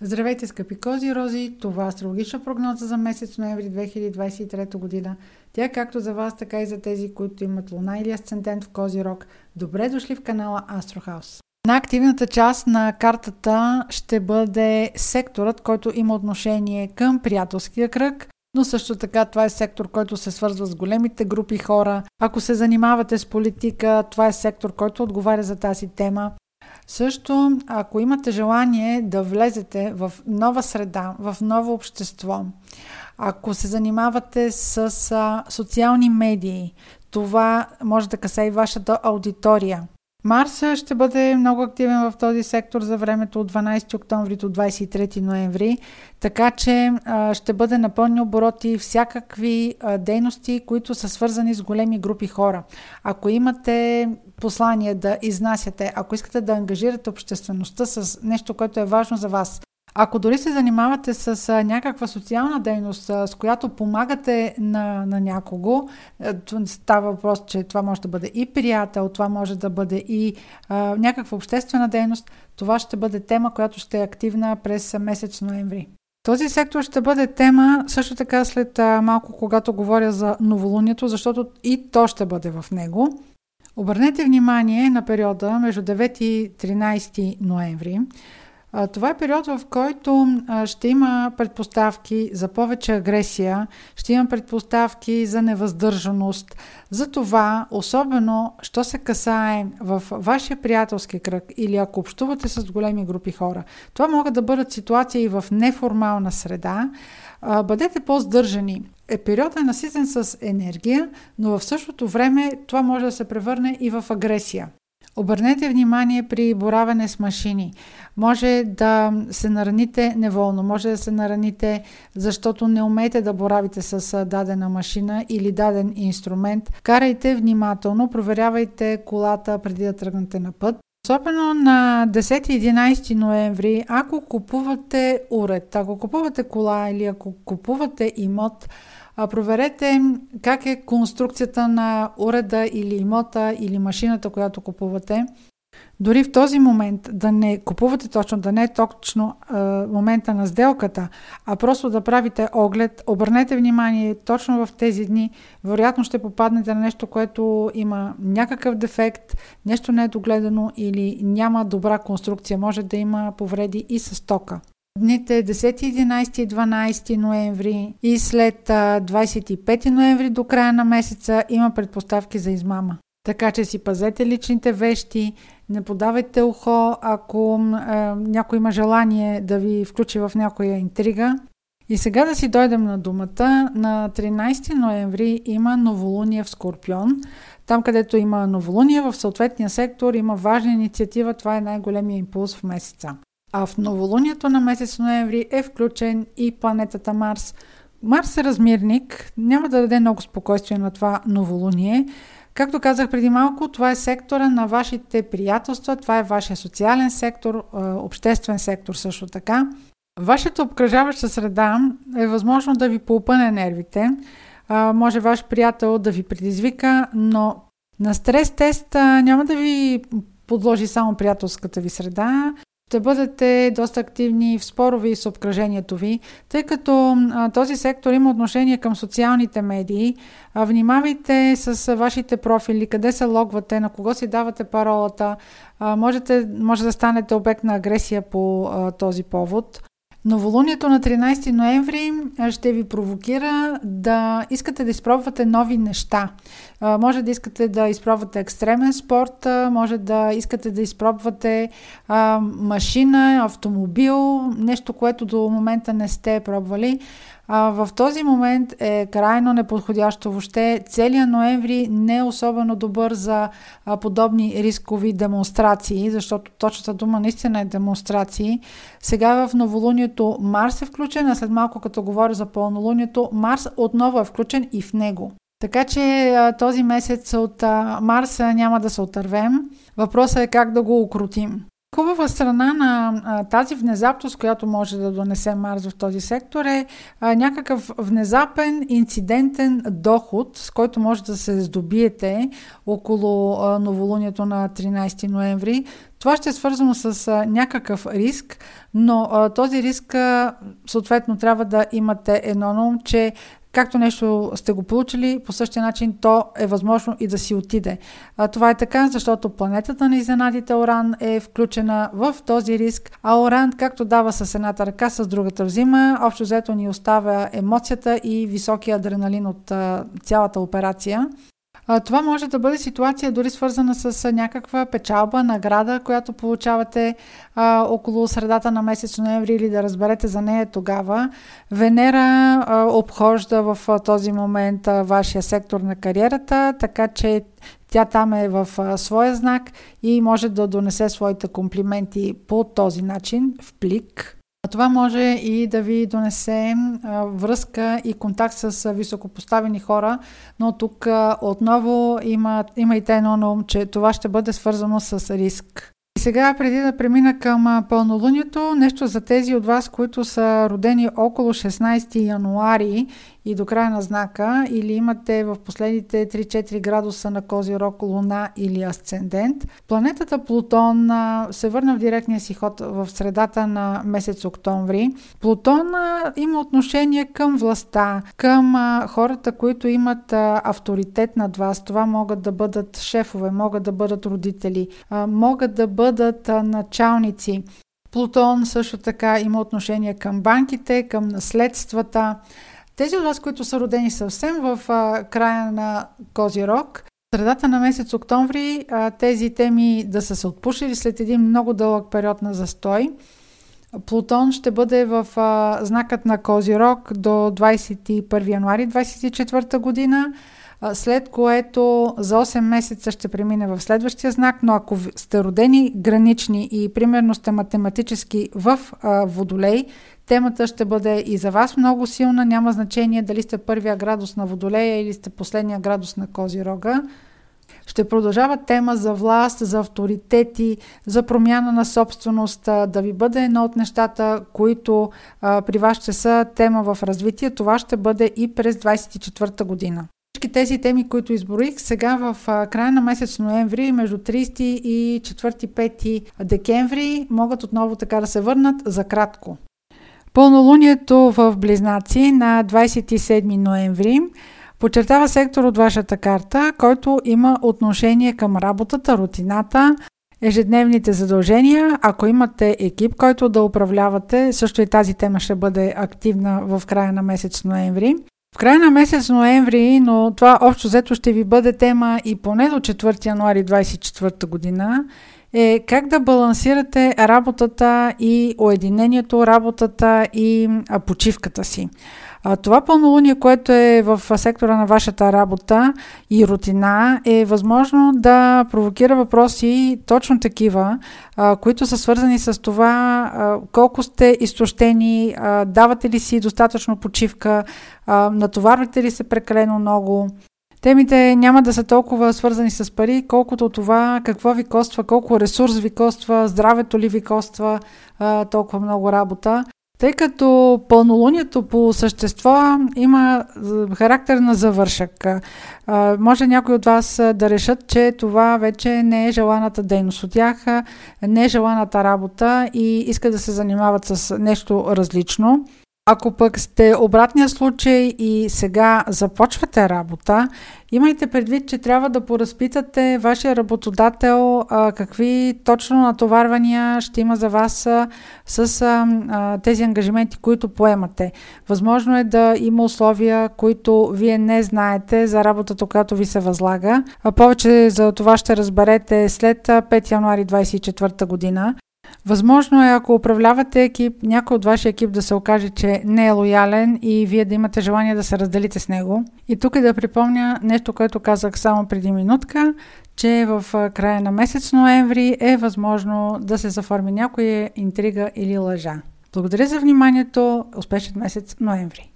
Здравейте, скъпи кози рози! Това е астрологична прогноза за месец ноември 2023 година. Тя е както за вас, така и за тези, които имат луна или асцендент в кози рок. Добре дошли в канала Астрохаус. На активната част на картата ще бъде секторът, който има отношение към приятелския кръг, но също така това е сектор, който се свързва с големите групи хора. Ако се занимавате с политика, това е сектор, който отговаря за тази тема. Също, ако имате желание да влезете в нова среда, в ново общество, ако се занимавате с социални медии, това може да касае и вашата аудитория. Марс ще бъде много активен в този сектор за времето от 12 октомври до 23 ноември, така че а, ще бъде на пълни обороти всякакви а, дейности, които са свързани с големи групи хора. Ако имате послание да изнасяте, ако искате да ангажирате обществеността с нещо, което е важно за вас, ако дори се занимавате с някаква социална дейност, с която помагате на, на някого, а, става въпрос, че това може да бъде и приятел, това може да бъде и а, някаква обществена дейност, това ще бъде тема, която ще е активна през месец ноември. Този сектор ще бъде тема също така след малко, когато говоря за новолунието, защото и то ще бъде в него. Обърнете внимание на периода между 9 и 13 ноември. Това е период, в който ще има предпоставки за повече агресия, ще има предпоставки за невъздържаност. Затова, особено, що се касае в вашия приятелски кръг или ако общувате с големи групи хора, това могат да бъдат ситуации и в неформална среда, бъдете по-здържани. Е, периодът е наситен с енергия, но в същото време това може да се превърне и в агресия. Обърнете внимание при боравене с машини. Може да се нараните неволно, може да се нараните, защото не умеете да боравите с дадена машина или даден инструмент. Карайте внимателно, проверявайте колата преди да тръгнете на път. Особено на 10-11 ноември, ако купувате уред, ако купувате кола или ако купувате имот, проверете как е конструкцията на уреда или имота или машината, която купувате. Дори в този момент да не купувате точно, да не е точно е, момента на сделката, а просто да правите оглед, обърнете внимание точно в тези дни, вероятно ще попаднете на нещо, което има някакъв дефект, нещо не е догледано или няма добра конструкция, може да има повреди и с тока дните 10, 11 и 12 ноември и след 25 ноември до края на месеца има предпоставки за измама. Така че си пазете личните вещи, не подавайте ухо, ако е, някой има желание да ви включи в някоя интрига. И сега да си дойдем на думата. На 13 ноември има новолуние в Скорпион. Там, където има новолуние в съответния сектор, има важна инициатива. Това е най-големия импулс в месеца. А в новолунието на месец ноември е включен и планетата Марс. Марс е размирник, няма да даде много спокойствие на това новолуние. Както казах преди малко, това е сектора на вашите приятелства, това е вашия социален сектор, обществен сектор също така. Вашата обкръжаваща среда е възможно да ви поупъне нервите, може ваш приятел да ви предизвика, но на стрес тест няма да ви подложи само приятелската ви среда, ще бъдете доста активни в спорови с обкръжението ви, тъй като а, този сектор има отношение към социалните медии. А, внимавайте с вашите профили, къде се логвате, на кого си давате паролата. А, можете, може да станете обект на агресия по а, този повод. Новолунието на 13 ноември ще ви провокира да искате да изпробвате нови неща. Може да искате да изпробвате екстремен спорт, може да искате да изпробвате машина, автомобил, нещо, което до момента не сте пробвали. А, в този момент е крайно неподходящо. Въобще целият ноември не е особено добър за а, подобни рискови демонстрации, защото точната дума наистина е демонстрации. Сега в новолунието Марс е включен, а след малко като говоря за пълнолунието, Марс отново е включен и в него. Така че а, този месец от а, Марс няма да се отървем. Въпросът е как да го укротим. Хубава страна на а, тази внезапност, която може да донесе Марс в този сектор е а, някакъв внезапен инцидентен доход, с който може да се здобиете около а, новолунието на 13 ноември. Това ще е свързано с а, някакъв риск, но а, този риск а, съответно трябва да имате едно на ум, че както нещо сте го получили, по същия начин то е възможно и да си отиде. А, това е така, защото планетата на изненадите Оран е включена в този риск, а Оран, както дава с едната ръка, с другата взима, общо взето ни оставя емоцията и високия адреналин от а, цялата операция. Това може да бъде ситуация дори свързана с някаква печалба, награда, която получавате а, около средата на месец ноември или да разберете за нея тогава. Венера а, обхожда в а, този момент а, вашия сектор на кариерата, така че тя там е в а, своя знак и може да донесе своите комплименти по този начин в плик. Това може и да ви донесе връзка и контакт с високопоставени хора, но тук отново има, имайте едно на ум, че това ще бъде свързано с риск. И сега, преди да премина към пълнолунието, нещо за тези от вас, които са родени около 16 януари и до края на знака, или имате в последните 3-4 градуса на Козирог Луна или Асцендент, планетата Плутон се върна в директния си ход в средата на месец октомври. Плутон има отношение към властта, към хората, които имат авторитет над вас. Това могат да бъдат шефове, могат да бъдат родители, могат да бъдат началници. Плутон също така има отношение към банките, към наследствата. Тези от вас, които са родени съвсем в а, края на Козирог, средата на месец октомври а, тези теми да са се отпушили след един много дълъг период на застой. Плутон ще бъде в а, знакът на Козирог до 21 януари 2024 година, след което за 8 месеца ще премине в следващия знак, но ако сте родени гранични и примерно сте математически в а, Водолей, Темата ще бъде и за вас много силна, няма значение дали сте първия градус на Водолея или сте последния градус на Козирога. Ще продължава тема за власт, за авторитети, за промяна на собственост, да ви бъде едно от нещата, които а, при вас ще са тема в развитие. Това ще бъде и през 24 година. Всички тези теми, които изборих, сега в края на месец ноември, между 30 и 4-5 декември, могат отново така да се върнат за кратко. Пълнолунието в Близнаци на 27 ноември подчертава сектор от вашата карта, който има отношение към работата, рутината, ежедневните задължения. Ако имате екип, който да управлявате, също и тази тема ще бъде активна в края на месец ноември. В края на месец ноември, но това общо взето ще ви бъде тема и поне до 4 януари 2024 година, е как да балансирате работата и уединението, работата и почивката си. Това пълнолуние, което е в сектора на вашата работа и рутина, е възможно да провокира въпроси точно такива, а, които са свързани с това а, колко сте изтощени, а, давате ли си достатъчно почивка, а, натоварвате ли се прекалено много. Темите няма да са толкова свързани с пари, колкото това какво ви коства, колко ресурс ви коства, здравето ли ви коства а, толкова много работа. Тъй като пълнолунието по същество има характер на завършък. Може някой от вас да решат, че това вече не е желаната дейност от тях, не е желаната работа и искат да се занимават с нещо различно. Ако пък сте обратния случай и сега започвате работа, имайте предвид, че трябва да поразпитате вашия работодател а, какви точно натоварвания ще има за вас а, с а, тези ангажименти, които поемате. Възможно е да има условия, които вие не знаете за работата, която ви се възлага. А повече за това ще разберете след 5 януари 2024 година. Възможно е, ако управлявате екип, някой от вашия екип да се окаже, че не е лоялен и вие да имате желание да се разделите с него. И тук е да припомня нещо, което казах само преди минутка, че в края на месец ноември е възможно да се заформи някоя интрига или лъжа. Благодаря за вниманието. Успешен месец ноември!